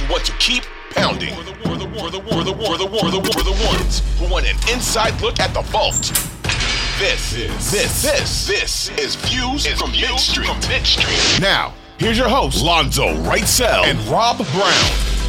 Who want to keep pounding. For the war, the war, the war, the war, the war, the war, the ones who want an inside look at the vault. This, this, this, this, this is Views from Street. From Mid Street. Now, here's your host, Lonzo Wrightsell and Rob Brown.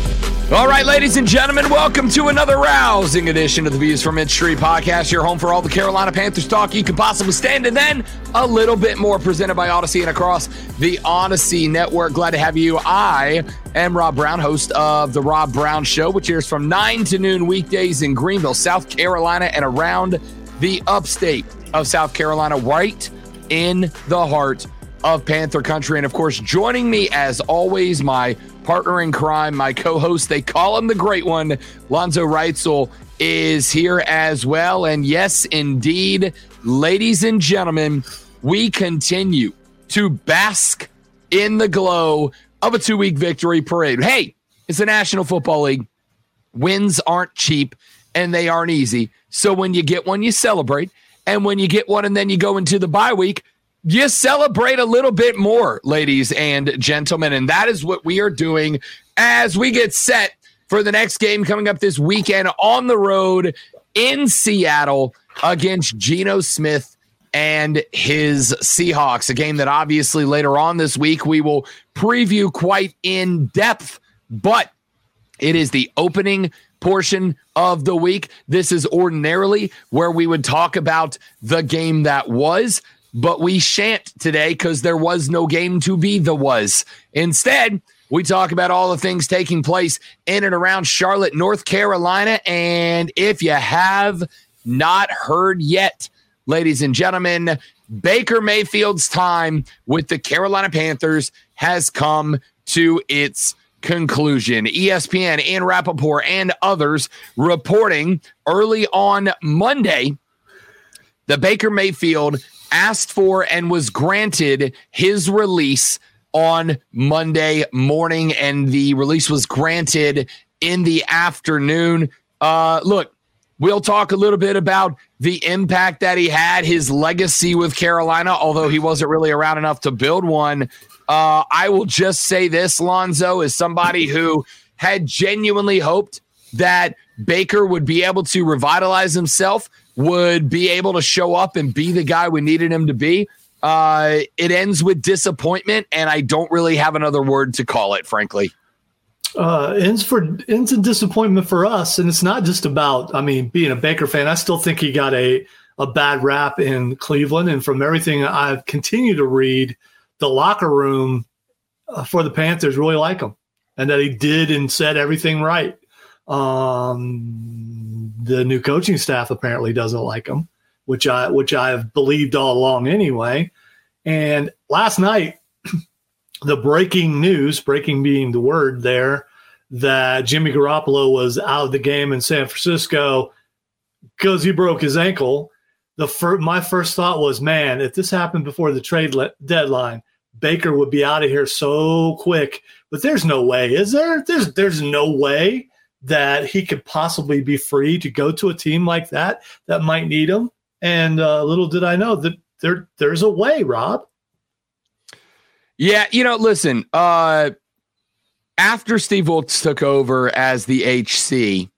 All right, ladies and gentlemen, welcome to another rousing edition of the Views from Mid Street podcast. Your home for all the Carolina Panthers talk you could possibly stand, and then a little bit more presented by Audacy and across the Audacy Network. Glad to have you. I am Rob Brown, host of the Rob Brown Show, which airs from 9 to noon weekdays in Greenville, South Carolina, and around the upstate of South Carolina, right in the heart of Panther Country. And of course, joining me as always, my partner in crime, my co host, they call him the great one, Lonzo Reitzel, is here as well. And yes, indeed, ladies and gentlemen, we continue to bask in the glow of a two week victory parade. Hey, it's the National Football League. Wins aren't cheap and they aren't easy. So when you get one, you celebrate. And when you get one and then you go into the bye week, you celebrate a little bit more, ladies and gentlemen. And that is what we are doing as we get set for the next game coming up this weekend on the road in Seattle against Geno Smith and his Seahawks. A game that obviously later on this week we will preview quite in depth, but it is the opening portion of the week. This is ordinarily where we would talk about the game that was, but we shan't today because there was no game to be the was. Instead, we talk about all the things taking place in and around Charlotte, North Carolina. And if you have not heard yet, ladies and gentlemen, Baker Mayfield's time with the Carolina Panthers has come to its conclusion. ESPN, and Rapoport, and others reporting early on Monday the Baker Mayfield asked for and was granted his release on Monday morning, and the release was granted in the afternoon. Uh, look, we'll talk a little bit about the impact that he had, his legacy with Carolina, although he wasn't really around enough to build one. Uh, I will just say this, Lonzo, is somebody who had genuinely hoped that Baker would be able to revitalize himself, would be able to show up and be the guy we needed him to be. Uh, it ends with disappointment, and I don't really have another word to call it, frankly. uh, ends for ends in disappointment for us, and it's not just about. I mean, being a Baker fan, I still think he got a a bad rap in Cleveland, and from everything I've continued to read, the locker room uh, for the Panthers really like him, and that he did and said everything right. Um, the new coaching staff apparently doesn't like him, which I which I've believed all along anyway. And last night, the breaking news, breaking being the word there, that Jimmy Garoppolo was out of the game in San Francisco because he broke his ankle. The fir- my first thought was, man, if this happened before the trade le- deadline, Baker would be out of here so quick. But there's no way, is there? There's there's no way that he could possibly be free to go to a team like that that might need him. And uh, little did I know that there there's a way, Rob. Yeah, you know, listen, uh after Steve Wilks took over as the HC,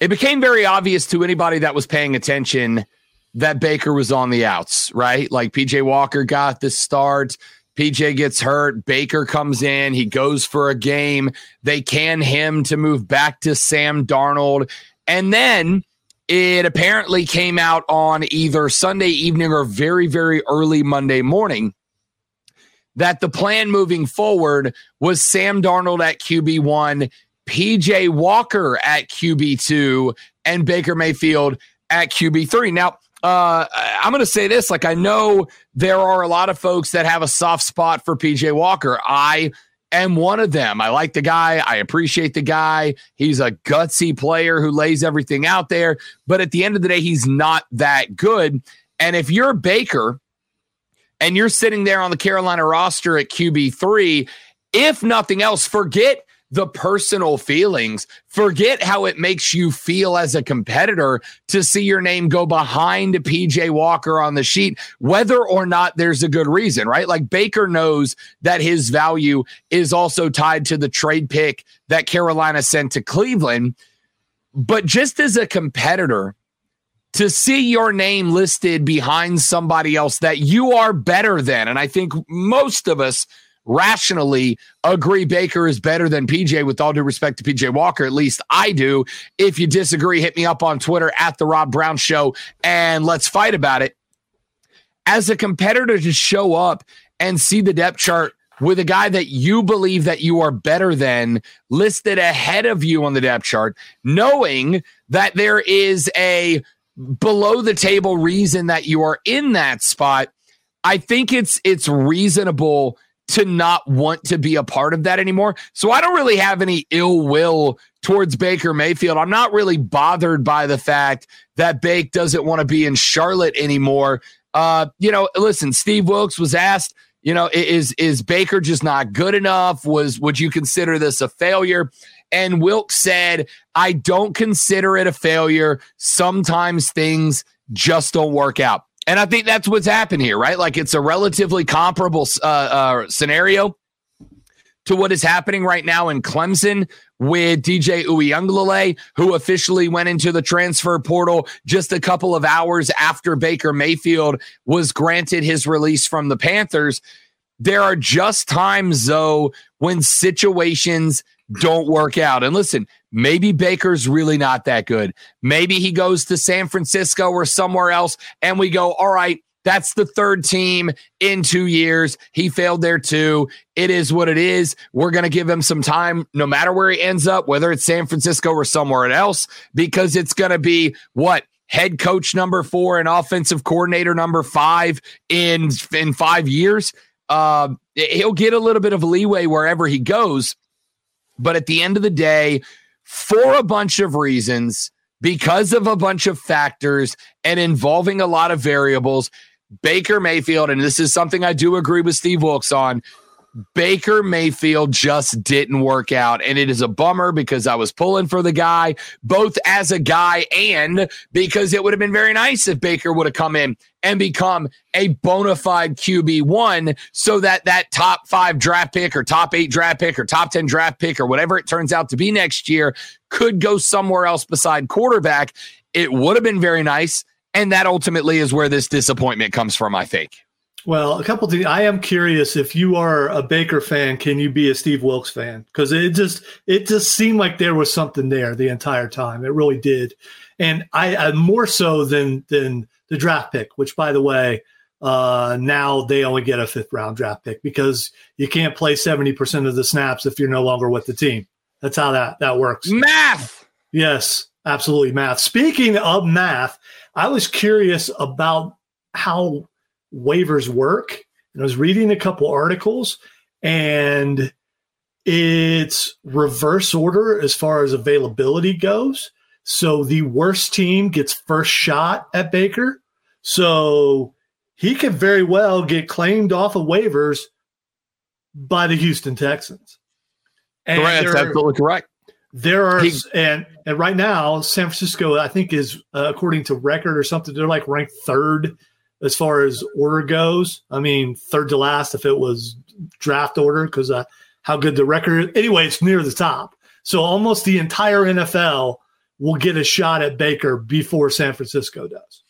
it became very obvious to anybody that was paying attention that Baker was on the outs, right? Like PJ Walker got the start. PJ gets hurt. Baker comes in. He goes for a game. They can him to move back to Sam Darnold. And then it apparently came out on either Sunday evening or very, very early Monday morning that the plan moving forward was Sam Darnold at QB1, PJ Walker at QB2, and Baker Mayfield at QB3. Now, uh, I'm going to say this like, I know there are a lot of folks that have a soft spot for PJ Walker. I am one of them. I like the guy. I appreciate the guy. He's a gutsy player who lays everything out there. But at the end of the day, he's not that good. And if you're Baker and you're sitting there on the Carolina roster at QB3, if nothing else, forget the personal feelings. Forget how it makes you feel as a competitor to see your name go behind PJ Walker on the sheet, whether or not there's a good reason, right? Like Baker knows that his value is also tied to the trade pick that Carolina sent to Cleveland. But just as a competitor, to see your name listed behind somebody else that you are better than, and I think most of us rationally agree Baker is better than PJ with all due respect to PJ Walker. At least I do. If you disagree, hit me up on Twitter at the Rob Brown Show and let's fight about it. As a competitor to show up and see the depth chart with a guy that you believe that you are better than listed ahead of you on the depth chart, knowing that there is a below the table reason that you are in that spot, I think it's it's reasonable to not want to be a part of that anymore. So I don't really have any ill will towards Baker Mayfield. I'm not really bothered by the fact that Bake doesn't want to be in Charlotte anymore. Uh, you know, listen, Steve Wilks was asked, you know, is is Baker just not good enough? Was would you consider this a failure? And Wilks said, I don't consider it a failure. Sometimes things just don't work out. And I think that's what's happened here, right? Like it's a relatively comparable uh, uh, scenario to what is happening right now in Clemson with DJ Uiagalelei, who officially went into the transfer portal just a couple of hours after Baker Mayfield was granted his release from the Panthers. There are just times, though, when situations don't work out. And listen, maybe Baker's really not that good. Maybe he goes to San Francisco or somewhere else, and we go, all right, that's the third team in two years. He failed there too. It is what it is. We're going to give him some time, no matter where he ends up, whether it's San Francisco or somewhere else, because it's going to be what? Head coach number four and offensive coordinator number five in in five years. Uh, he'll get a little bit of leeway wherever he goes. But at the end of the day, for a bunch of reasons, because of a bunch of factors and involving a lot of variables, Baker Mayfield, and this is something I do agree with Steve Wilks on, Baker Mayfield just didn't work out. And it is a bummer because I was pulling for the guy, both as a guy and because it would have been very nice if Baker would have come in and become a bona fide QB1 so that that top five draft pick or top eight draft pick or top 10 draft pick or whatever it turns out to be next year could go somewhere else beside quarterback. It would have been very nice. And that ultimately is where this disappointment comes from, I think. Well, a couple things. I am curious if you are a Baker fan, can you be a Steve Wilks fan? Because it just it just seemed like there was something there the entire time. It really did, and I, I more so than than the draft pick. Which, by the way, uh, now they only get a fifth round draft pick because you can't play seventy percent of the snaps if you're no longer with the team. That's how that that works. Math. Yes, absolutely math. Speaking of math, I was curious about how waivers work. And I was reading a couple articles, and it's reverse order as far as availability goes. So the worst team gets first shot at Baker. So he could very well get claimed off of waivers by the Houston Texans. And correct. There, absolutely correct. There are he, and and right now San Francisco, I think, is uh, according to record or something, they're like ranked third as far as order goes. I mean, third to last if it was draft order because uh, how good the record. Anyway, it's near the top. So almost the entire NFL will get a shot at Baker before San Francisco does.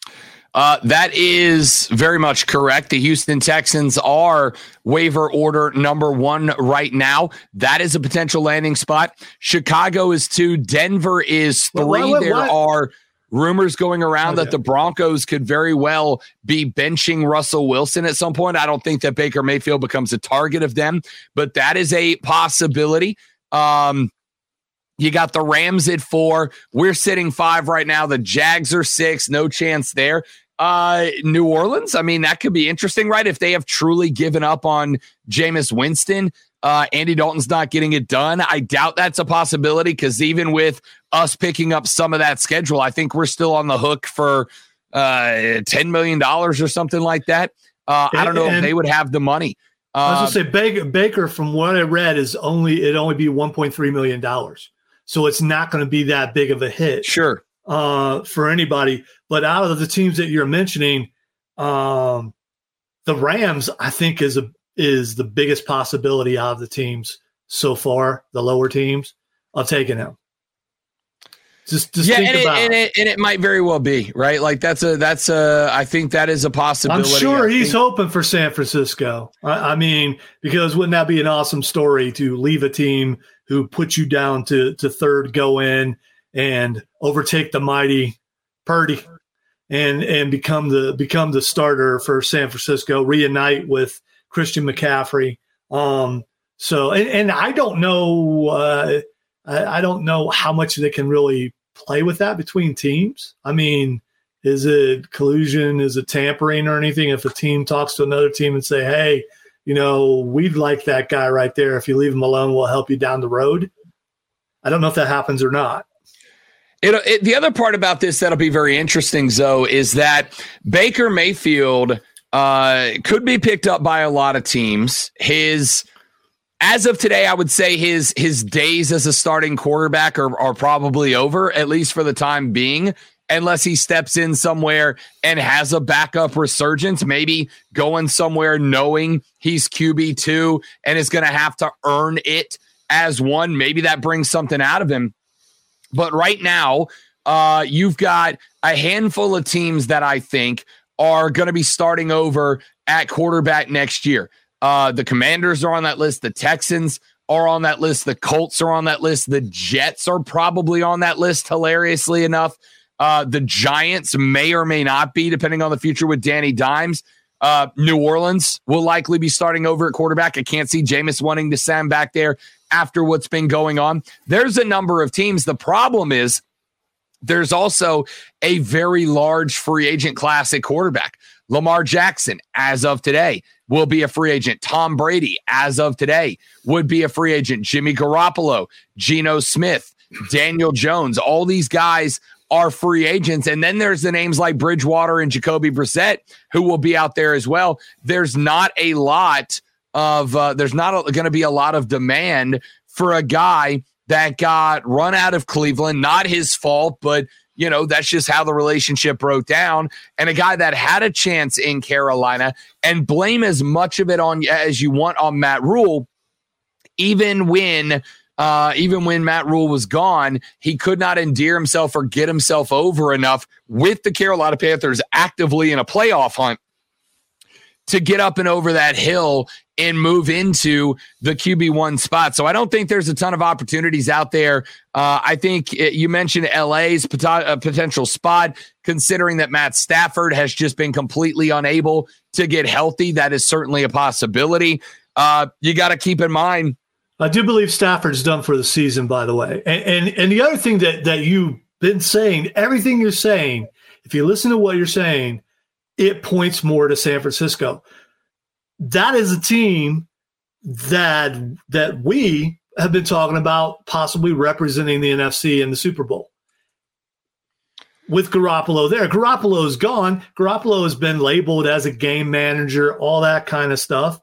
Uh, that is very much correct. The Houston Texans are waiver order number one right now. That is a potential landing spot. Chicago is two. Denver is three. What, what, there are rumors going around okay. that the Broncos could very well be benching Russell Wilson at some point. I don't think that Baker Mayfield becomes a target of them, but that is a possibility. Um, you got the Rams at four. We're sitting five right now. The Jags are six. No chance there. Uh, New Orleans, I mean, that could be interesting, right? If they have truly given up on Jameis Winston, uh, Andy Dalton's not getting it done. I doubt that's a possibility because even with us picking up some of that schedule, I think we're still on the hook for uh, $10 million or something like that. Uh, I don't know and, if they would have the money. I was going to say Baker, Baker, from what I read, is only it only be 1.3 million dollars. So it's not going to be that big of a hit. Sure. Uh, for anybody. But out of the teams that you're mentioning, um, the Rams, I think, is a is the biggest possibility out of the teams so far, the lower teams, of taking him. Just, just yeah, and it, and, it, and it might very well be right. Like that's a that's a I think that is a possibility. I'm sure he's hoping for San Francisco. I, I, mean, because wouldn't that be an awesome story to leave a team who put you down to to third, go in and overtake the mighty Purdy, and and become the become the starter for San Francisco, reunite with Christian McCaffrey. Um, so and, and I don't know uh, I, I don't know how much they can really play with that between teams. I mean, is it collusion? Is it tampering or anything? If a team talks to another team and say, "Hey, you know, we'd like that guy right there. If you leave him alone, we'll help you down the road. I don't know if that happens or not. It, it, the other part about this that'll be very interesting, Zoe, is that Baker Mayfield uh, could be picked up by a lot of teams. His as of today, I would say his his days as a starting quarterback are, are probably over, at least for the time being unless he steps in somewhere and has a backup resurgence, maybe going somewhere knowing he's QB2 and is going to have to earn it as one. Maybe that brings something out of him. But right now, uh, you've got a handful of teams that I think are going to be starting over at quarterback next year. Uh, the Commanders are on that list. The Texans are on that list. The Colts are on that list. The Jets are probably on that list, hilariously enough. Uh, the Giants may or may not be, depending on the future with Danny Dimes. Uh, New Orleans will likely be starting over at quarterback. I can't see Jameis wanting to stand back there after what's been going on. There's a number of teams. The problem is there's also a very large free agent classic quarterback. Lamar Jackson, as of today, will be a free agent. Tom Brady, as of today, would be a free agent. Jimmy Garoppolo, Geno Smith, Daniel Jones, all these guys are free agents. And then there's the names like Bridgewater and Jacoby Brissett who will be out there as well. There's not a lot of, uh, there's not going to be a lot of demand for a guy that got run out of Cleveland. Not his fault, but you know, that's just how the relationship broke down. And a guy that had a chance in Carolina and blame as much of it on as you want on Matt Rhule, even when uh, even when Matt Rhule was gone, he could not endear himself or get himself over enough with the Carolina Panthers actively in a playoff hunt to get up and over that hill and move into the QB1 spot. So I don't think there's a ton of opportunities out there. Uh, I think it, you mentioned LA's pot- uh, potential spot, considering that Matt Stafford has just been completely unable to get healthy. That is certainly a possibility. Uh, you got to keep in mind I do believe Stafford's done for the season, by the way. And, and and the other thing that that you've been saying, everything you're saying, if you listen to what you're saying, it points more to San Francisco. That is a team that that we have been talking about possibly representing the NFC in the Super Bowl. With Garoppolo there, Garoppolo is gone. Garoppolo has been labeled as a game manager, all that kind of stuff.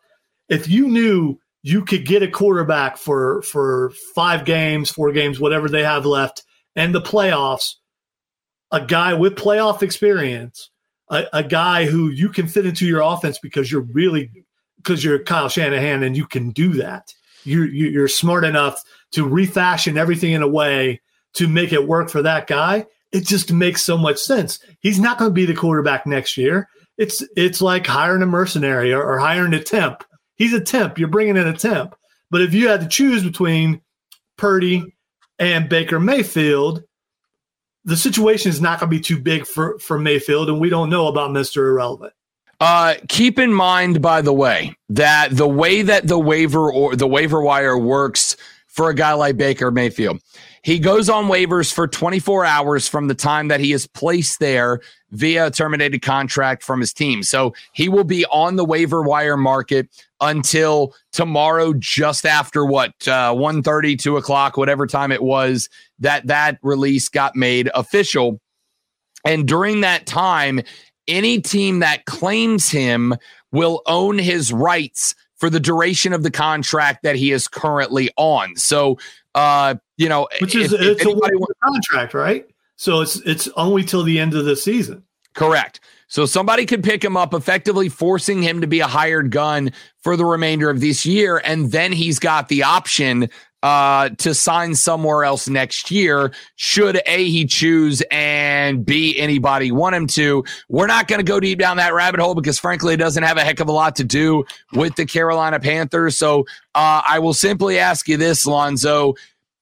If you knew you could get a quarterback for for five games, four games, whatever they have left, and the playoffs, a guy with playoff experience, a, a guy who you can fit into your offense because you're really because you're Kyle Shanahan and you can do that. You're you're smart enough to refashion everything in a way to make it work for that guy. it just makes so much sense. He's not going to be the quarterback next year. It's it's like hiring a mercenary or, or hiring a temp. He's a temp. You're bringing in a temp. But if you had to choose between Purdy and Baker Mayfield, the situation is not going to be too big for for Mayfield, and we don't know about Mister Irrelevant. Uh, keep in mind, by the way, that the way that the waiver or the waiver wire works for a guy like Baker Mayfield, he goes on waivers for 24 hours from the time that he is placed there via a terminated contract from his team. So he will be on the waiver wire market until tomorrow, just after what uh, 1.30, 2 o'clock, whatever time it was that that release got made official. And during that time, any team that claims him will own his rights for the duration of the contract that he is currently on. So uh, you know, which is if, it's if a wants- contract, right? So it's it's only till the end of the season. Correct. So somebody could pick him up, effectively forcing him to be a hired gun for the remainder of this year, and then he's got the option uh, to sign somewhere else next year. Should a he choose and b anybody want him to? We're not going to go deep down that rabbit hole because frankly, it doesn't have a heck of a lot to do with the Carolina Panthers. So uh, I will simply ask you this, Lonzo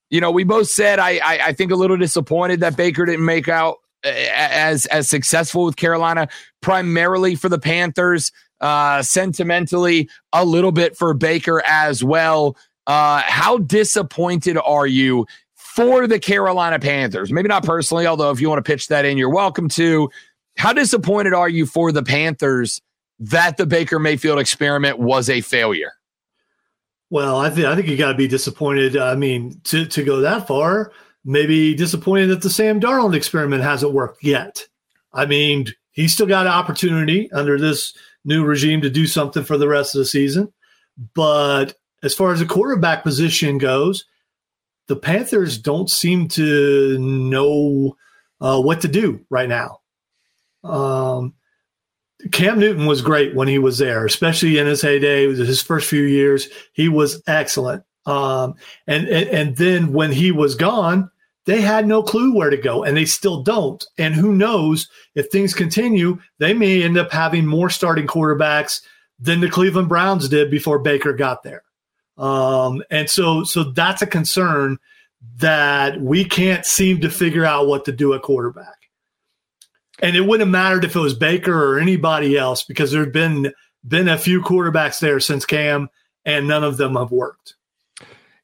you know, we both said I, I, I think a little disappointed that Baker didn't make out uh, as as successful with Carolina, primarily for the Panthers, uh, sentimentally a little bit for Baker as well. Uh, how disappointed are you for the Carolina Panthers? Maybe not personally, although if you want to pitch that in, you're welcome to. How disappointed are you for the Panthers that the Baker Mayfield experiment was a failure? Well, I think I think you got to be disappointed. I mean, to to go that far, maybe disappointed that the Sam Darnold experiment hasn't worked yet. I mean, he's still got an opportunity under this new regime to do something for the rest of the season. But as far as the quarterback position goes, the Panthers don't seem to know uh, what to do right now. Um, Cam Newton was great when he was there, especially in his heyday. his first few years. He was excellent. Um, and, and and then when he was gone, they had no clue where to go, and they still don't. And who knows if things continue, they may end up having more starting quarterbacks than the Cleveland Browns did before Baker got there. Um, and so so that's a concern that we can't seem to figure out what to do at quarterback. And it wouldn't have mattered if it was Baker or anybody else because there'd been been a few quarterbacks there since Cam, and none of them have worked.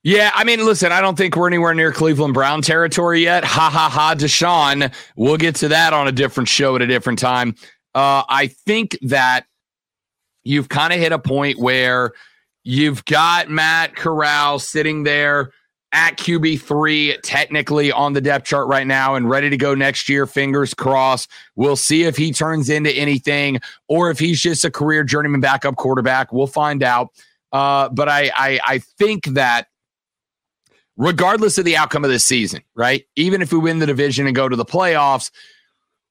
Yeah, I mean, listen, I don't think we're anywhere near Cleveland Brown territory yet. Ha ha ha, Deshaun. We'll get to that on a different show at a different time. Uh, I think that you've kind of hit a point where you've got Matt Corral sitting there at QB3, technically on the depth chart right now and ready to go next year. Fingers crossed. We'll see if he turns into anything or if he's just a career journeyman backup quarterback. We'll find out. Uh, but I, I, I think that regardless of the outcome of this season, right? Even if we win the division and go to the playoffs,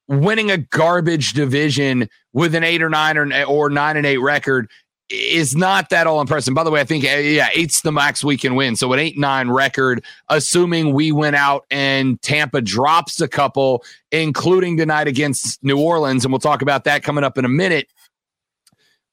winning a garbage division with an eight or nine or, or nine and eight record is not that all impressive. By the way, I think eh, yeah, eight's the max we can win. So an eight nine record, assuming we went out and Tampa drops a couple, including tonight against New Orleans, and we'll talk about that coming up in a minute.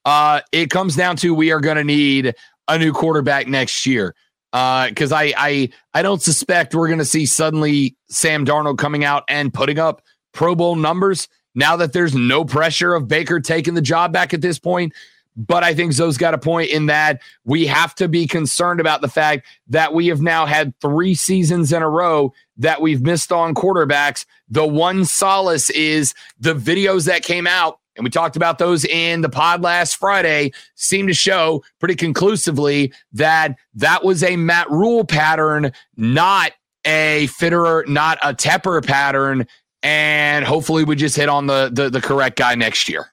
Uh, it comes down to we are going to need a new quarterback next year. Because uh, I, I I don't suspect we're going to see suddenly Sam Darnold coming out and putting up Pro Bowl numbers now that there's no pressure of Baker taking the job back at this point. But I think Zoe's got a point in that we have to be concerned about the fact that we have now had three seasons in a row that we've missed on quarterbacks. The one solace is the videos that came out, and we talked about those in the pod last Friday, seem to show pretty conclusively that that was a Matt Rhule pattern, not a Fitterer, not a Tepper pattern. And hopefully we just hit on the, the, the correct guy next year.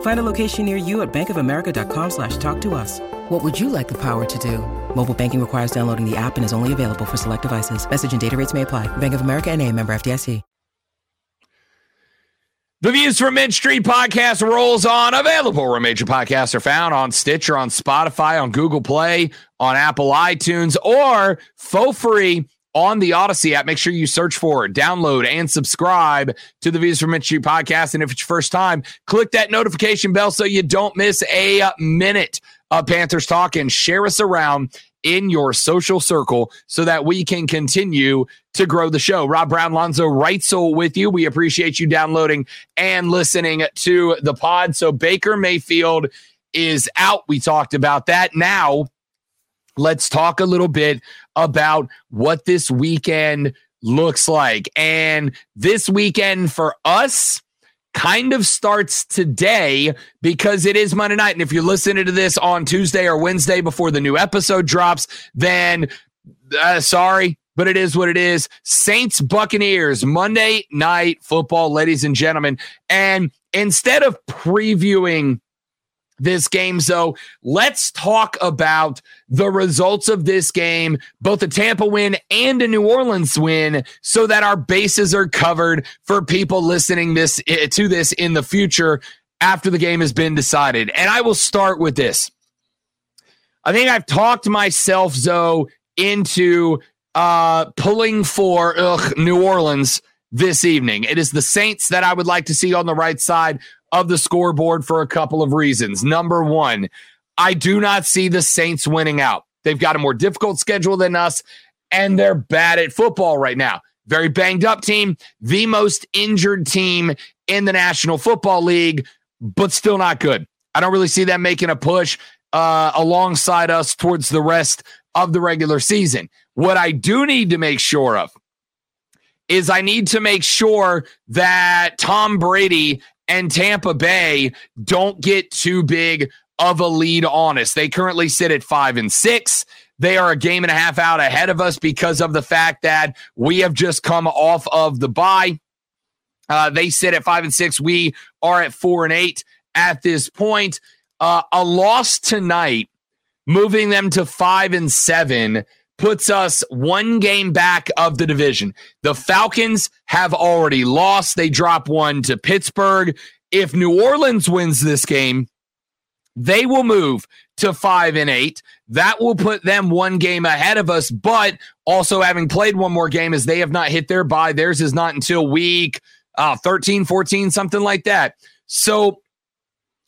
Find a location near you at bankofamerica.com slash talk to us. What would you like the power to do? Mobile banking requires downloading the app and is only available for select devices. Message and data rates may apply. Bank of America and a member FDIC. The Views from Mid Street podcast rolls on. Available where major podcasts are found on Stitcher, on Spotify, on Google Play, on Apple iTunes, or for free on the Audacy app. Make sure you search for, download, and subscribe to the Views from Mid podcast. And if it's your first time, click that notification bell so you don't miss a minute of Panthers talk and share us around in your social circle so that we can continue to grow the show. Rob Brown, Lonzo Reitzel with you. We appreciate you downloading and listening to the pod. So Baker Mayfield is out. We talked about that. Now, let's talk a little bit about what this weekend looks like. And this weekend for us, kind of starts today because it is Monday night. And if you're listening to this on Tuesday or Wednesday before the new episode drops, then uh, sorry, but it is what it is. Saints Buccaneers, Monday night football, ladies and gentlemen. And instead of previewing this game. So let's talk about the results of this game, both a Tampa win and a New Orleans win, so that our bases are covered for people listening this eh, to this in the future after the game has been decided. And I will start with this. I think I've talked myself, Zoe, into uh, pulling for ugh, New Orleans this evening. It is the Saints that I would like to see on the right side of the scoreboard for a couple of reasons. Number one, I do not see the Saints winning out. They've got a more difficult schedule than us, and they're bad at football right now. Very banged up team, the most injured team in the National Football League, but still not good. I don't really see them making a push uh, alongside us towards the rest of the regular season. What I do need to make sure of is I need to make sure that Tom Brady and Tampa Bay don't get too big of a lead on us. They currently sit at five and six. They are a game and a half out ahead of us because of the fact that we have just come off of the bye. Uh, they sit at five and six. We are at four and eight at this point. Uh, a loss tonight, moving them to five and seven, puts us one game back of the division. The Falcons have already lost. They drop one to Pittsburgh. If New Orleans wins this game, they will move to five and eight. That will put them one game ahead of us, but also having played one more game as they have not hit their bye. Theirs is not until week uh, 13, 14, something like that. So,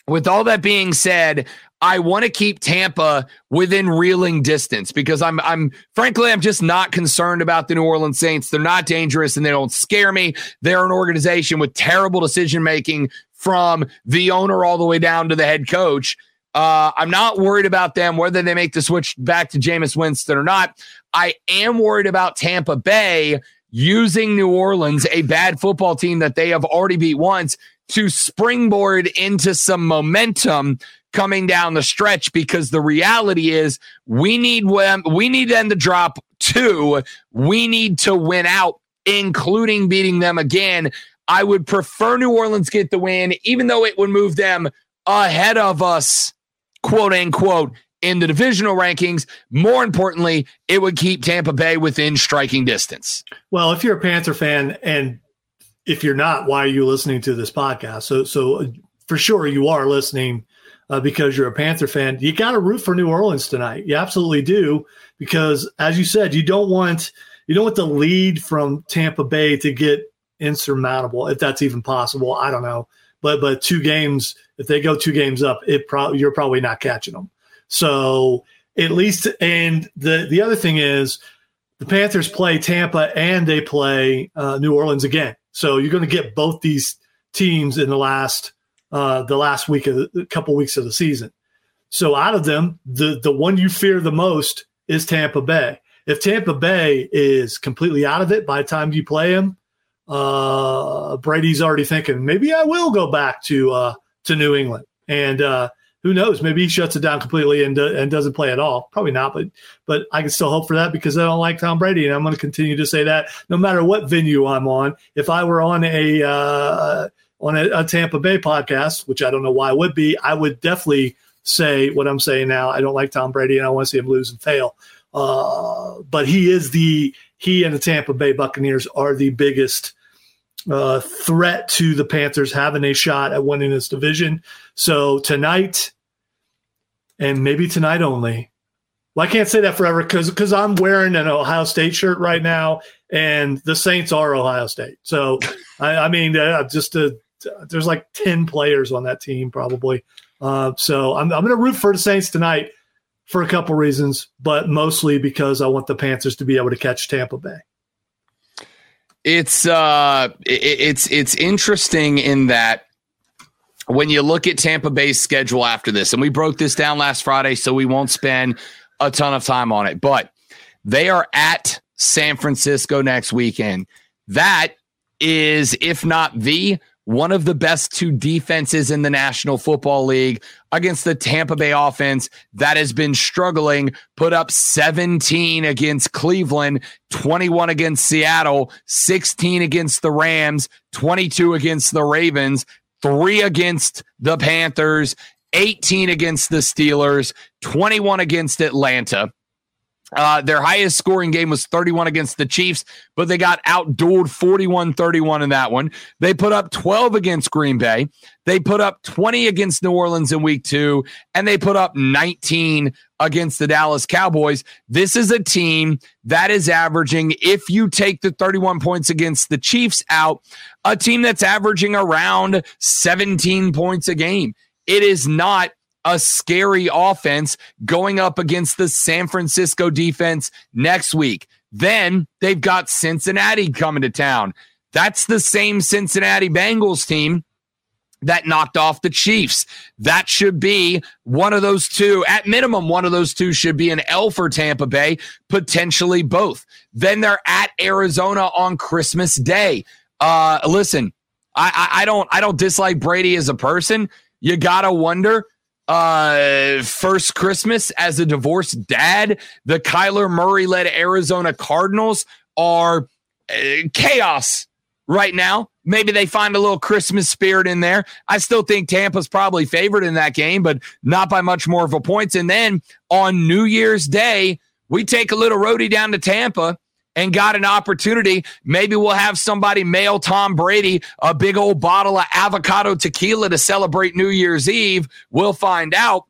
with all that being said, I want to keep Tampa within reeling distance because I'm I'm frankly I'm just not concerned about the New Orleans Saints. They're not dangerous and they don't scare me. They're an organization with terrible decision making from the owner all the way down to the head coach. Uh, I'm not worried about them whether they make the switch back to Jameis Winston or not. I am worried about Tampa Bay using New Orleans, a bad football team that they have already beat once, to springboard into some momentum coming down the stretch because the reality is we need them we need them to drop two. We need to win out including beating them again. I would prefer new orleans get the win even though it would move them ahead of us quote unquote in the divisional rankings. More importantly it would keep tampa bay within striking distance. Well, if you're a Panther fan, and if you're not, why are you listening to this podcast? So, so uh, for sure you are listening uh, because you're a Panther fan. You got to root for New Orleans tonight. You absolutely do because, as you said, you don't want you don't want the lead from Tampa Bay to get insurmountable, if that's even possible. I don't know, but but two games, if they go two games up, it you're probably not catching them. So at least, and the the other thing is the Panthers play Tampa and they play uh, New Orleans again. So you're going to get both these teams in the last uh, the last week of the couple weeks of the season. So out of them, the the one you fear the most is Tampa Bay. If Tampa Bay is completely out of it by the time you play them, uh, Brady's already thinking maybe I will go back to uh, to New England, and uh, who knows? Maybe he shuts it down completely and and doesn't play at all. Probably not, but but I can still hope for that because I don't like Tom Brady, and I'm going to continue to say that no matter what venue I'm on. If I were on a uh, on a, a Tampa Bay podcast, which I don't know why I would be, I would definitely say what I'm saying now. I don't like Tom Brady, and I want to see him lose and fail. Uh, but he is the he and the Tampa Bay Buccaneers are the biggest uh, threat to the Panthers having a shot at winning this division. So tonight, and maybe tonight only. Well, I can't say that forever because because I'm wearing an Ohio State shirt right now, and the Saints are Ohio State. So I, I mean, uh, just there's like ten players on that team probably. Uh, so I'm I'm going to root for the Saints tonight for a couple reasons, but mostly because I want the Panthers to be able to catch Tampa Bay. It's uh, it, it's it's interesting in that when you look at Tampa Bay's schedule after this, and we broke this down last Friday, so we won't spend a ton of time on it, but they are at San Francisco next weekend. That is, if not the one of the best two defenses in the National Football League against the Tampa Bay offense that has been struggling, put up 17 against Cleveland, 21 against Seattle, 16 against the Rams, 22 against the Ravens, three against the Panthers, 18 against the Steelers, 21 against Atlanta. Uh, their highest scoring game was 31 against the Chiefs, but they got outdueled 41 31 in that one. They put up 12 against Green Bay. They put up 20 against New Orleans in week two, and they put up 19 against the Dallas Cowboys. This is a team that is averaging, if you take the 31 points against the Chiefs out, a team that's averaging around 17 points a game. It is not a scary offense going up against the San Francisco defense next week. Then they've got Cincinnati coming to town. That's the same Cincinnati Bengals team that knocked off the Chiefs. That should be one of those two. At minimum, one of those two should be an L for Tampa Bay, potentially both. Then they're at Arizona on Christmas Day. Uh, listen, I, I, I don't I don't dislike Brady as a person. You gotta wonder uh, first Christmas as a divorced dad. The Kyler Murray led Arizona Cardinals are uh, chaos right now. Maybe they find a little Christmas spirit in there. I still think Tampa's probably favored in that game, but not by much more of a points. And then on New Year's Day, we take a little roadie down to Tampa and got an opportunity. Maybe we'll have somebody mail Tom Brady a big old bottle of avocado tequila to celebrate New Year's Eve. We'll find out.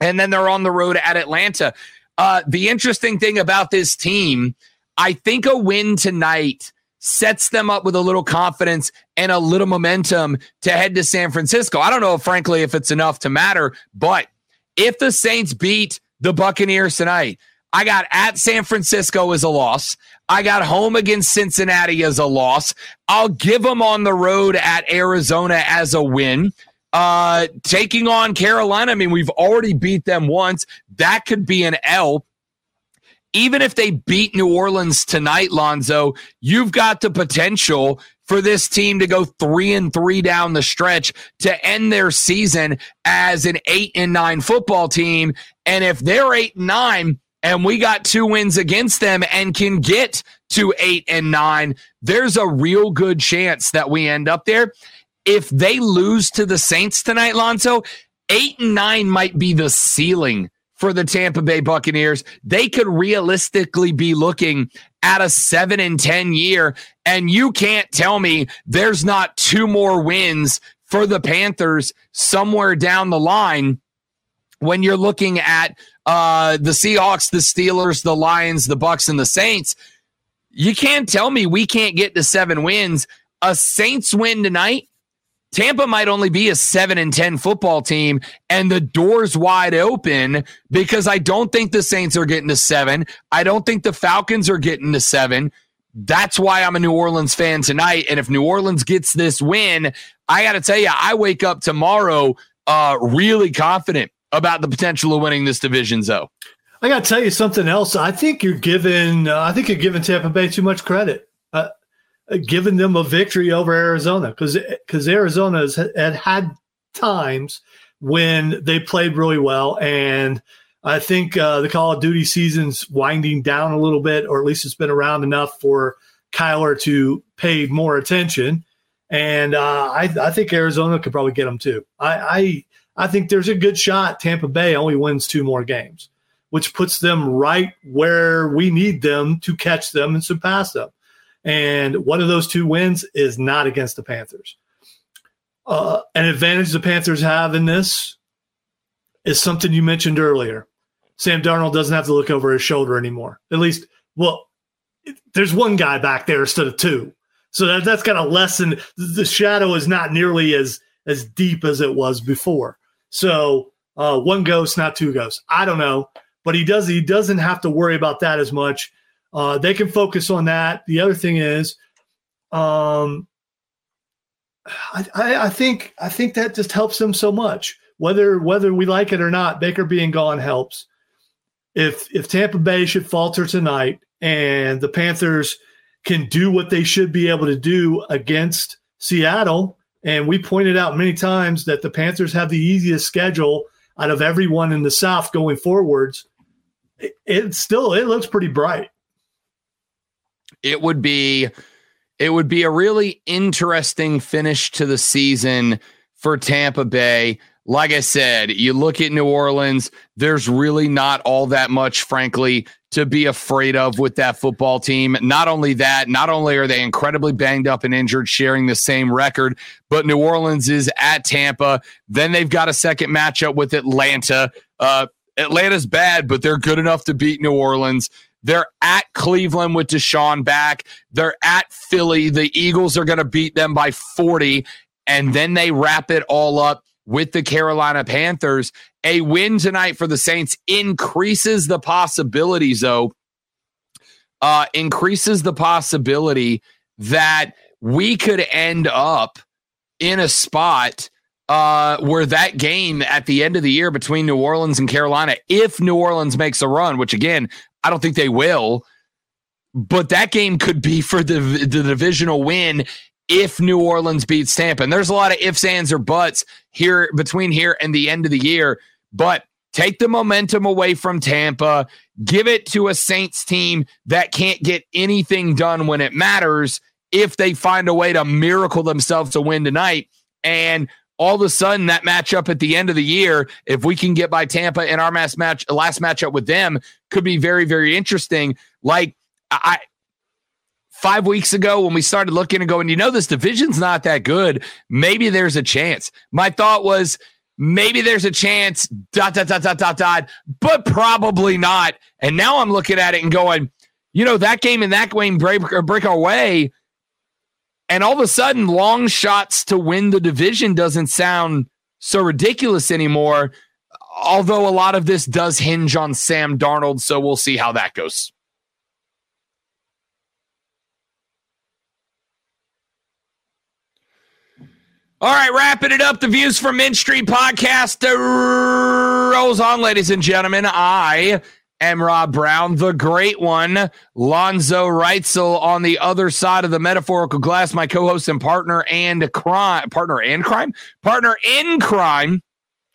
And then they're on the road at Atlanta. Uh, the interesting thing about this team, I think a win tonight sets them up with a little confidence and a little momentum to head to San Francisco. I don't know, frankly, if it's enough to matter, but if the Saints beat the Buccaneers tonight, I got at San Francisco as a loss. I got home against Cincinnati as a loss. I'll give them on the road at Arizona as a win. Uh, taking on Carolina, I mean, we've already beat them once. That could be an L. Even if they beat New Orleans tonight, Lonzo, you've got the potential for this team to go three and three down the stretch to end their season as an eight and nine football team. And if they're eight and nine, and we got two wins against them and can get to eight and nine, there's a real good chance that we end up there. If they lose to the Saints tonight, Lonzo, eight and nine might be the ceiling for the Tampa Bay Buccaneers. They could realistically be looking at a seven and 10 year. And you can't tell me there's not two more wins for the Panthers somewhere down the line when you're looking at uh, the Seahawks, the Steelers, the Lions, the Bucs, and the Saints. You can't tell me we can't get to seven wins. A Saints win tonight Tampa might only be a 7 and 10 football team and the door's wide open because I don't think the Saints are getting to 7. I don't think the Falcons are getting to 7. That's why I'm a New Orleans fan tonight and if New Orleans gets this win, I got to tell you I wake up tomorrow uh really confident about the potential of winning this division though. I got to tell you something else. I think you're giving uh, I think you're giving Tampa Bay too much credit. Uh, giving them a victory over Arizona because because Arizona has had had times when they played really well, and I think uh, the Call of Duty season's winding down a little bit, or at least it's been around enough for Kyler to pay more attention. And uh, I, I think Arizona could probably get them too. I, I I think there's a good shot Tampa Bay only wins two more games, which puts them right where we need them to catch them and surpass them. And one of those two wins is not against the Panthers. Uh, an advantage the Panthers have in this is something you mentioned earlier. Sam Darnold doesn't have to look over his shoulder anymore. At least, well, there's one guy back there instead of two. So that, that's got a lessen. The shadow is not nearly as as deep as it was before. So uh, one ghost, not two ghosts. I don't know, but he does. He doesn't have to worry about that as much. Uh, they can focus on that. The other thing is, um, I, I, I think I think that just helps them so much. Whether whether we like it or not, Baker being gone helps. If if Tampa Bay should falter tonight and the Panthers can do what they should be able to do against Seattle, and we pointed out many times that the Panthers have the easiest schedule out of everyone in the South going forwards. It, it still it looks pretty bright it would be it would be a really interesting finish to the season for Tampa Bay. Like I said, you look at New Orleans, there's really not all that much, frankly, to be afraid of with that football team. Not only that, not only are they incredibly banged up and injured, sharing the same record, but New Orleans is at Tampa. Then they've got a second matchup with Atlanta. Uh, Atlanta's bad, but they're good enough to beat New Orleans. They're at Cleveland with Deshaun back. They're at Philly. The Eagles are going to beat them by 40. And then they wrap it all up with the Carolina Panthers. A win tonight for the Saints increases the possibilities, though, uh, increases the possibility that we could end up in a spot uh, where that game at the end of the year between New Orleans and Carolina, if New Orleans makes a run, which again, I don't think they will. But that game could be for the, the divisional win if New Orleans beats Tampa. And there's a lot of ifs, ands, or buts here between here and the end of the year. But take the momentum away from Tampa, give it to a Saints team that can't get anything done when it matters if they find a way to miracle themselves to win tonight. And all of a sudden that matchup at the end of the year, if we can get by Tampa in our mass match, last matchup with them, could be very, very interesting. Like I five weeks ago when we started looking and going, you know, this division's not that good. Maybe there's a chance. My thought was maybe there's a chance, dot, dot, dot, dot, dot, dot, but probably not. And now I'm looking at it and going, you know, that game and that game break, break our way and all of a sudden, long shots to win the division doesn't sound so ridiculous anymore. Although a lot of this does hinge on Sam Darnold. So we'll see how that goes. All right, wrapping it up. The Views from Mint Street podcast rolls on, ladies and gentlemen. I am Rob Brown, the great one, Lonzo Writesel on the other side of the metaphorical glass, my co-host and partner and crime partner and crime partner in crime.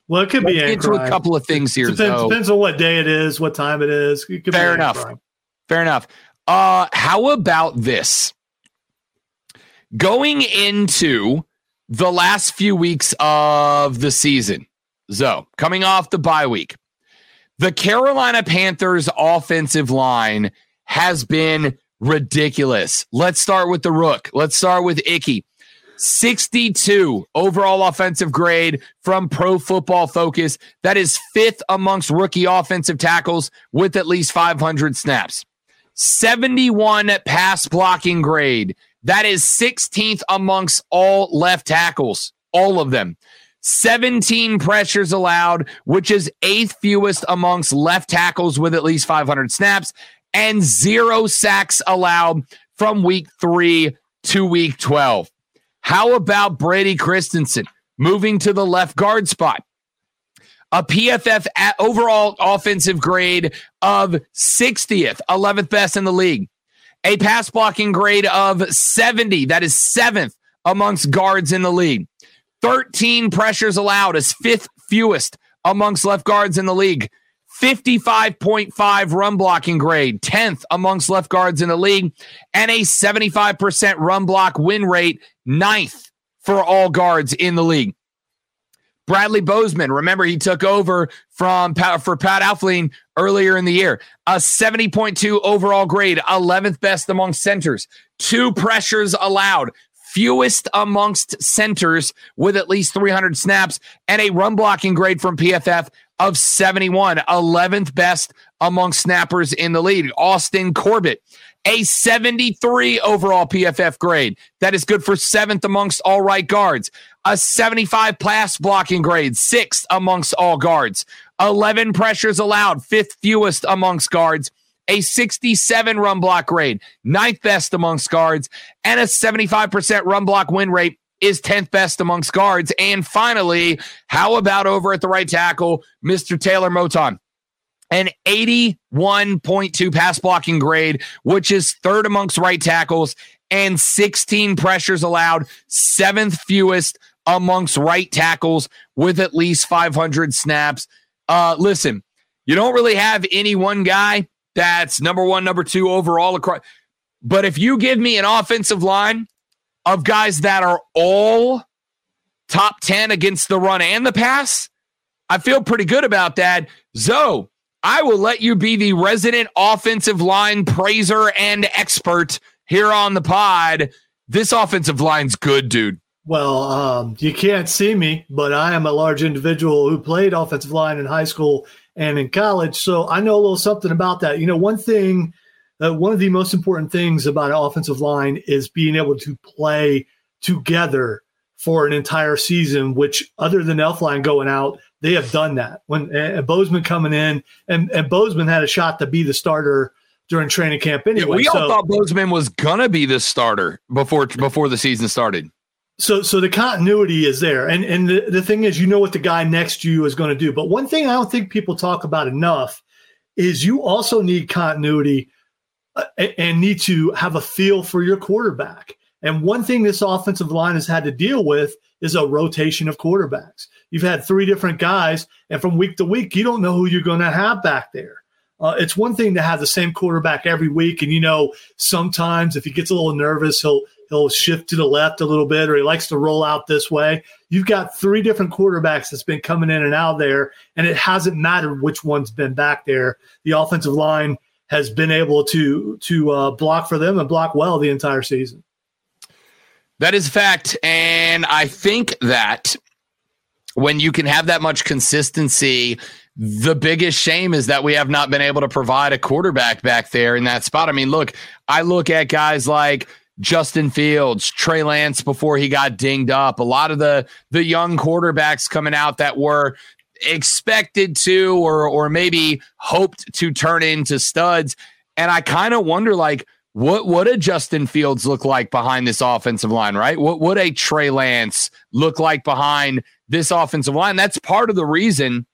Well, it could Let's be into a couple of things here. Depends, depends, on what day it is, what time it is. It Fair enough. Fair enough. Uh, how about this? Going into the last few weeks of the season, so coming off the bye week, the Carolina Panthers offensive line has been ridiculous. Let's start with the rook. Let's start with Icky. 62 overall offensive grade from Pro Football Focus. That is fifth amongst rookie offensive tackles with at least 500 snaps. 71 pass blocking grade. That is 16th amongst all left tackles all of them. 17 pressures allowed, which is eighth fewest amongst left tackles with at least 500 snaps, and zero sacks allowed from week three to week 12. How about Brady Christensen moving to the left guard spot? A PFF overall offensive grade of 60th, 11th best in the league. A pass blocking grade of 70, that is seventh amongst guards in the league. 13 pressures allowed is fifth fewest amongst left guards in the league. 55.5 run blocking grade, 10th amongst left guards in the league, and a 75% run block win rate, ninth for all guards in the league. Bradley Bozeman, remember he took over from for Pat Elflein earlier in the year. A 70.2 overall grade, 11th best among centers. Two pressures allowed, fewest amongst centers with at least 300 snaps, and a run blocking grade from PFF of 71, 11th best among snappers in the league. Austin Corbett, a 73 overall PFF grade. That is good for seventh amongst all right guards. A 75 pass blocking grade, sixth amongst all guards. 11 pressures allowed, fifth fewest amongst guards a 67 run block grade, ninth best amongst guards, and a 75% run block win rate is 10th best amongst guards. And finally, how about over at the right tackle, Mr. Taylor Moton? An 81.2 pass blocking grade, which is third amongst right tackles, and 16 pressures allowed, seventh fewest amongst right tackles with at least 500 snaps. Uh, listen, you don't really have any one guy that's number one, number two overall across. But if you give me an offensive line of guys that are all top 10 against the run and the pass, I feel pretty good about that. Zoe, I will let you be the resident offensive line praiser and expert here on the pod. This offensive line's good, dude. Well, um, you can't see me, but I am a large individual who played offensive line in high school and in college. So I know a little something about that. You know, one thing, uh, one of the most important things about an offensive line is being able to play together for an entire season, which other than Elflein going out, they have done that. When uh, Bozeman coming in, and, and Bozeman had a shot to be the starter during training camp anyway. Yeah, we all so, thought Bozeman was gonna be the starter before before the season started so so the continuity is there and and the, the thing is you know what the guy next to you is going to do but one thing i don't think people talk about enough is you also need continuity uh, and need to have a feel for your quarterback and one thing this offensive line has had to deal with is a rotation of quarterbacks you've had three different guys and from week to week you don't know who you're going to have back there uh, it's one thing to have the same quarterback every week and you know sometimes if he gets a little nervous he'll he'll shift to the left a little bit or he likes to roll out this way. You've got three different quarterbacks that's been coming in and out there, and it hasn't mattered which one's been back there. The offensive line has been able to to uh, block for them and block well the entire season. That is fact, and I think that when you can have that much consistency the biggest shame is that we have not been able to provide a quarterback back there in that spot. I mean, look, I look at guys like Justin Fields, Trey Lance before he got dinged up. A lot of the the young quarterbacks coming out that were expected to or or maybe hoped to turn into studs. And I kind of wonder like what would a Justin Fields look like behind this offensive line, right? What would a Trey Lance look like behind this offensive line? That's part of the reason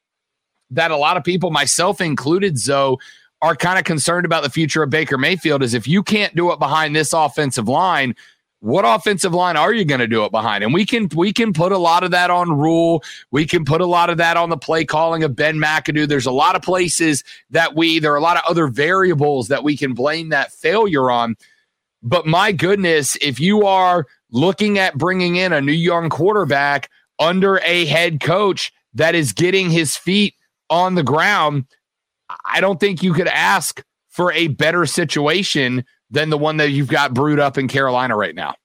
that a lot of people, myself included, Zoe, are kind of concerned about the future of Baker Mayfield is if you can't do it behind this offensive line, what offensive line are you going to do it behind? And we can we can put a lot of that on Rhule. We can put a lot of that on the play calling of Ben McAdoo. There's a lot of places that we there are a lot of other variables that we can blame that failure on. But my goodness, if you are looking at bringing in a new young quarterback under a head coach that is getting his feet on the ground, I don't think you could ask for a better situation than the one that you've got brewed up in Carolina right now.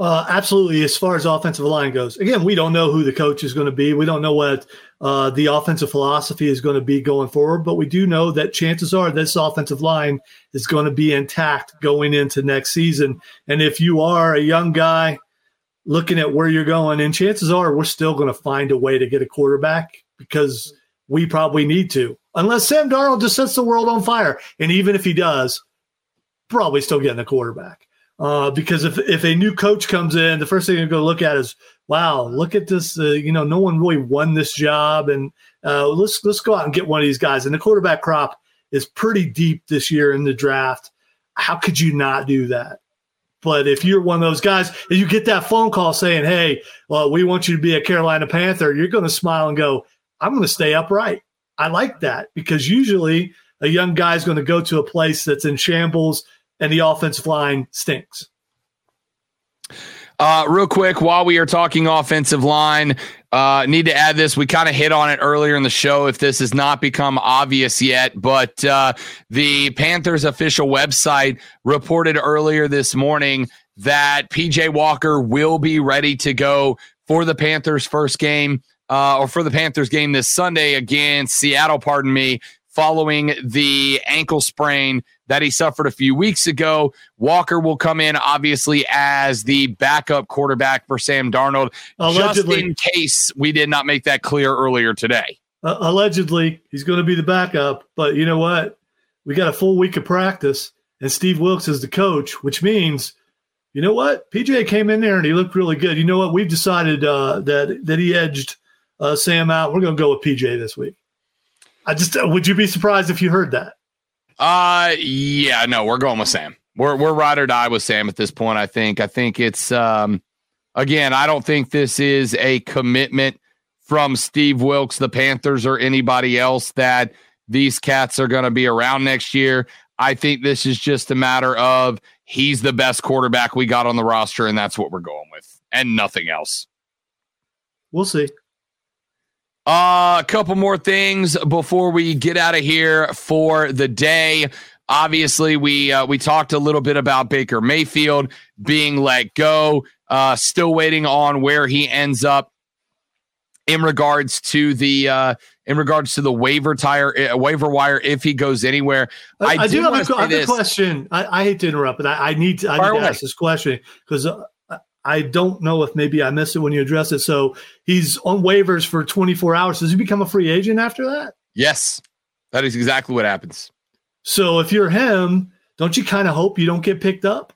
Uh, absolutely. As far as offensive line goes, again, we don't know who the coach is going to be. We don't know what uh, the offensive philosophy is going to be going forward, but we do know that chances are this offensive line is going to be intact going into next season. And if you are a young guy looking at where you're going, and chances are we're still going to find a way to get a quarterback because we probably need to, unless Sam Darnold just sets the world on fire. And even if he does, probably still getting a quarterback. Uh, because if if a new coach comes in, the first thing you're going to look at is, wow, look at this. Uh, you know, no one really won this job, and uh, let's let's go out and get one of these guys. And the quarterback crop is pretty deep this year in the draft. How could you not do that? But if you're one of those guys and you get that phone call saying, "Hey, well, we want you to be a Carolina Panther," you're going to smile and go, "I'm going to stay upright." I like that because usually a young guy is going to go to a place that's in shambles and the offensive line stinks. Uh, real quick, while we are talking offensive line, uh, need to add this. We kind of hit on it earlier in the show. If this has not become obvious yet, but uh, the Panthers official website reported earlier this morning that PJ Walker will be ready to go for the Panthers' first game, uh, or for the Panthers game this Sunday against Seattle. Pardon me, following the ankle sprain that he suffered a few weeks ago. Walker will come in, obviously, as the backup quarterback for Sam Darnold, allegedly, just in case we did not make that clear earlier today. Uh, allegedly, he's going to be the backup, but you know what? We got a full week of practice, and Steve Wilks is the coach, which means, you know what? PJ came in there and he looked really good. You know what? We've decided uh, that that he edged uh, Sam out. We're going to go with PJ this week. I just would you be surprised if you heard that? Uh, yeah, no, we're going with Sam. We're we're ride or die with Sam at this point. I think. I think it's um, again. I don't think this is a commitment from Steve Wilks, the Panthers, or anybody else that these cats are going to be around next year. I think this is just a matter of he's the best quarterback we got on the roster, and that's what we're going with, and nothing else. We'll see. Uh, a couple more things before we get out of here for the day. Obviously, we uh, we talked a little bit about Baker Mayfield being let go. Uh, still waiting on where he ends up in regards to the uh, in regards to the waiver tire uh, waiver wire if he goes anywhere. I, I, I do have, a, have a, question. I, I, hate to interrupt, but I, need to, I need to ask this question because uh, I don't know if maybe I missed it when you addressed it. So he's on waivers for 24 hours. Does he become a free agent after that? Yes, that is exactly what happens. So if you're him, don't you kind of hope you don't get picked up?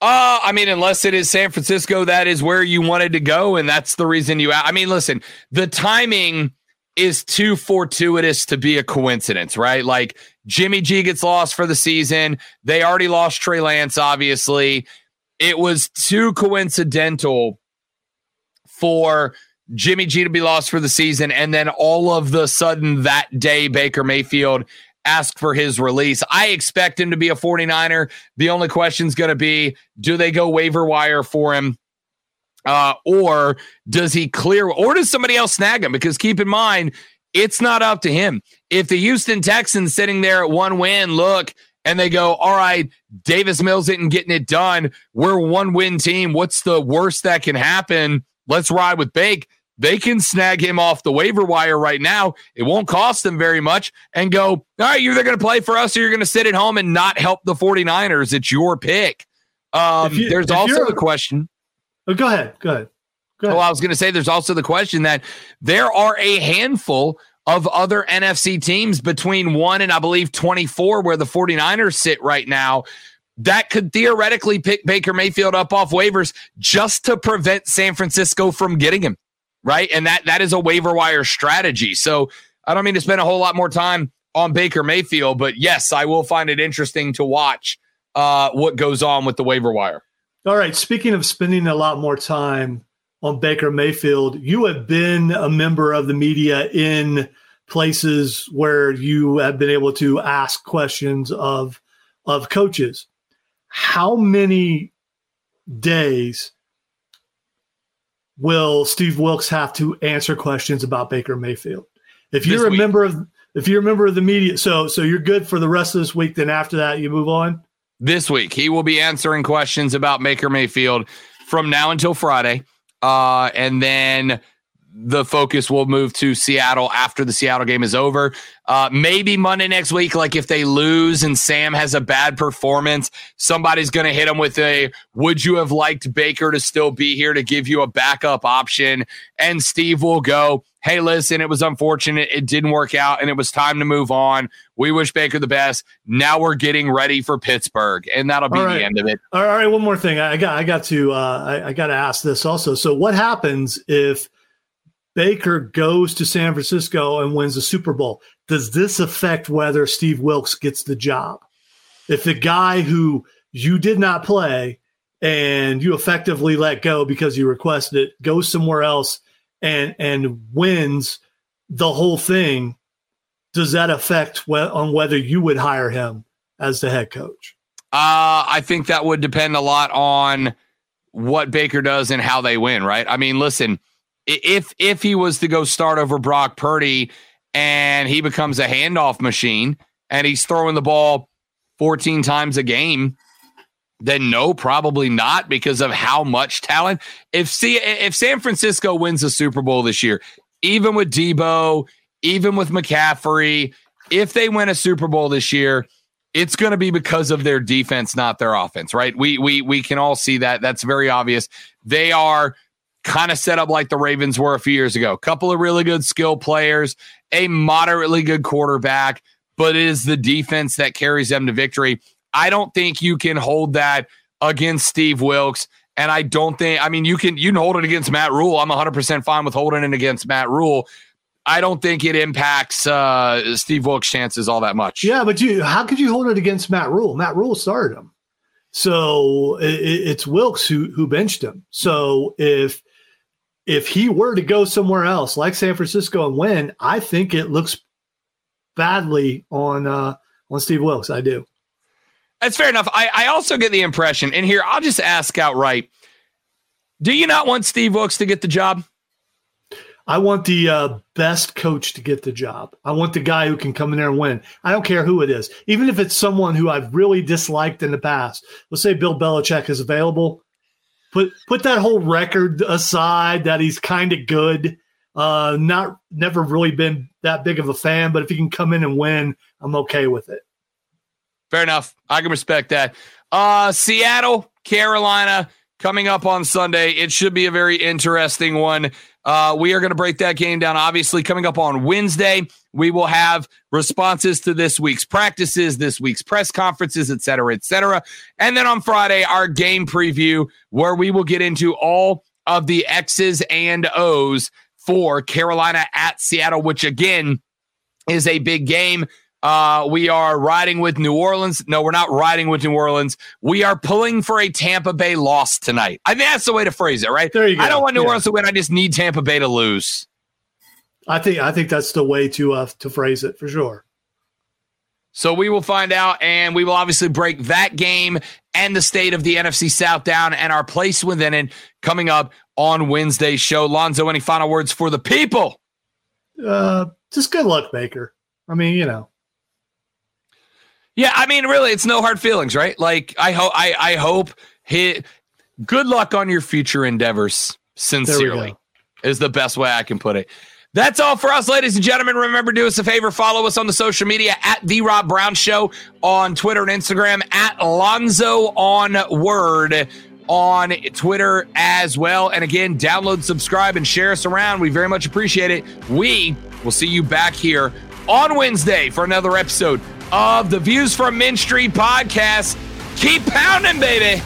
Uh, I mean, unless it is San Francisco, that is where you wanted to go, and that's the reason you. I mean, listen, the timing is too fortuitous to be a coincidence, right? Like Jimmy G gets lost for the season. They already lost Trey Lance, obviously it was too coincidental for Jimmy G to be lost for the season. And then all of the sudden that day, Baker Mayfield asked for his release. I expect him to be a 49er. The only question is going to be do they go waiver wire for him? Uh, or does he clear, or does somebody else snag him? Because keep in mind, it's not up to him. If the Houston Texans sitting there at one win, look, and they go, all right, Davis Mills isn't getting it done. We're one win team. What's the worst that can happen? Let's ride with Bake. They can snag him off the waiver wire right now. It won't cost them very much and go, all right, you're either going to play for us or you're going to sit at home and not help the 49ers. It's your pick. Um, you, there's also the question. Oh, go ahead. Go ahead. Go ahead. Well, I was going to say there's also the question that there are a handful of other NFC teams between 1 and I believe 24 where the 49ers sit right now that could theoretically pick Baker Mayfield up off waivers just to prevent San Francisco from getting him, right? And that that is a waiver wire strategy. So I don't mean to spend a whole lot more time on Baker Mayfield, but yes, I will find it interesting to watch uh, what goes on with the waiver wire. All right. Speaking of spending a lot more time on Baker Mayfield. You have been a member of the media in places where you have been able to ask questions of of coaches. How many days will Steve Wilks have to answer questions about Baker Mayfield? If you're a member of if you're a member of the media, so so you're good for the rest of this week. Then after that, you move on. This week, he will be answering questions about Baker Mayfield from now until Friday. Uh, and then the focus will move to Seattle after the Seattle game is over. Uh, maybe Monday next week, like if they lose and Sam has a bad performance, somebody's going to hit him with a, would you have liked Baker to still be here to give you a backup option? And Steve will go, hey, listen, it was unfortunate. It didn't work out and it was time to move on. We wish Baker the best. Now we're getting ready for Pittsburgh. And that'll be right. the end of it. All right. One more thing. I got, I got to, uh, I, I got to ask this also. So what happens if, Baker goes to San Francisco and wins the Super Bowl. Does this affect whether Steve Wilks gets the job? If the guy who you did not play and you effectively let go because you requested it goes somewhere else and and wins the whole thing, does that affect wh- on whether you would hire him as the head coach? Uh, I think that would depend a lot on what Baker does and how they win, right? I mean, listen – if if he was to go start over Brock Purdy and he becomes a handoff machine and he's throwing the ball 14 times a game, then no, probably not because of how much talent. If see if San Francisco wins the Super Bowl this year, even with Deebo, even with McCaffrey, if they win a Super Bowl this year, it's going to be because of their defense, not their offense, right? We we we can all see that. That's very obvious. They are kind of set up like the Ravens were a few years ago. A couple of really good skill players, a moderately good quarterback, but it is the defense that carries them to victory. I don't think you can hold that against Steve Wilks. And I don't think, I mean, you can you can hold it against Matt Rhule. I'm 100% fine with holding it against Matt Rhule. I don't think it impacts uh, Steve Wilks' chances all that much. Yeah, but you, how could you hold it against Matt Rhule? Matt Rhule started him, so it, it's Wilks who who benched him. So if if he were to go somewhere else like San Francisco and win, I think it looks badly on uh, on Steve Wilks. I do. That's fair enough. I, I also get the impression, and here I'll just ask outright: Do you not want Steve Wilks to get the job? I want the uh, best coach to get the job. I want the guy who can come in there and win. I don't care who it is, even if it's someone who I've really disliked in the past. Let's say Bill Belichick is available put put that whole record aside that he's kind of good. Uh, not never really been that big of a fan, but if he can come in and win, I'm okay with it. Fair enough. I can respect that. Uh, Seattle, Carolina coming up on Sunday. It should be a very interesting one. Uh, we are going to break that game down. Obviously, coming up on Wednesday, we will have responses to this week's practices, this week's press conferences, et cetera, et cetera. And then on Friday, our game preview, where we will get into all of the X's and O's for Carolina at Seattle, which again is a big game. Uh, we are riding with New Orleans. No, we're not riding with New Orleans. We are pulling for a Tampa Bay loss tonight. I think that's the way to phrase it, right? There you go. I don't want New yeah. Orleans to win. I just need Tampa Bay to lose. I think I think that's the way to uh, to phrase it for sure. So we will find out, and we will obviously break that game and the state of the NFC South down and our place within it coming up on Wednesday's show. Lonzo, any final words for the people? Uh, just good luck, Baker. I mean, you know. Yeah, I mean, really, it's no hard feelings, right? Like, I hope, I, I hope hit. Good luck on your future endeavors. Sincerely, is the best way I can put it. That's all for us, ladies and gentlemen. Remember, do us a favor, follow us on the social media at the Rob Brown Show on Twitter and Instagram, at Lonzo on Word on Twitter as well. And again, download, subscribe, and share us around. We very much appreciate it. We will see you back here on Wednesday for another episode of the Views from Mint Street podcast. Keep pounding, baby.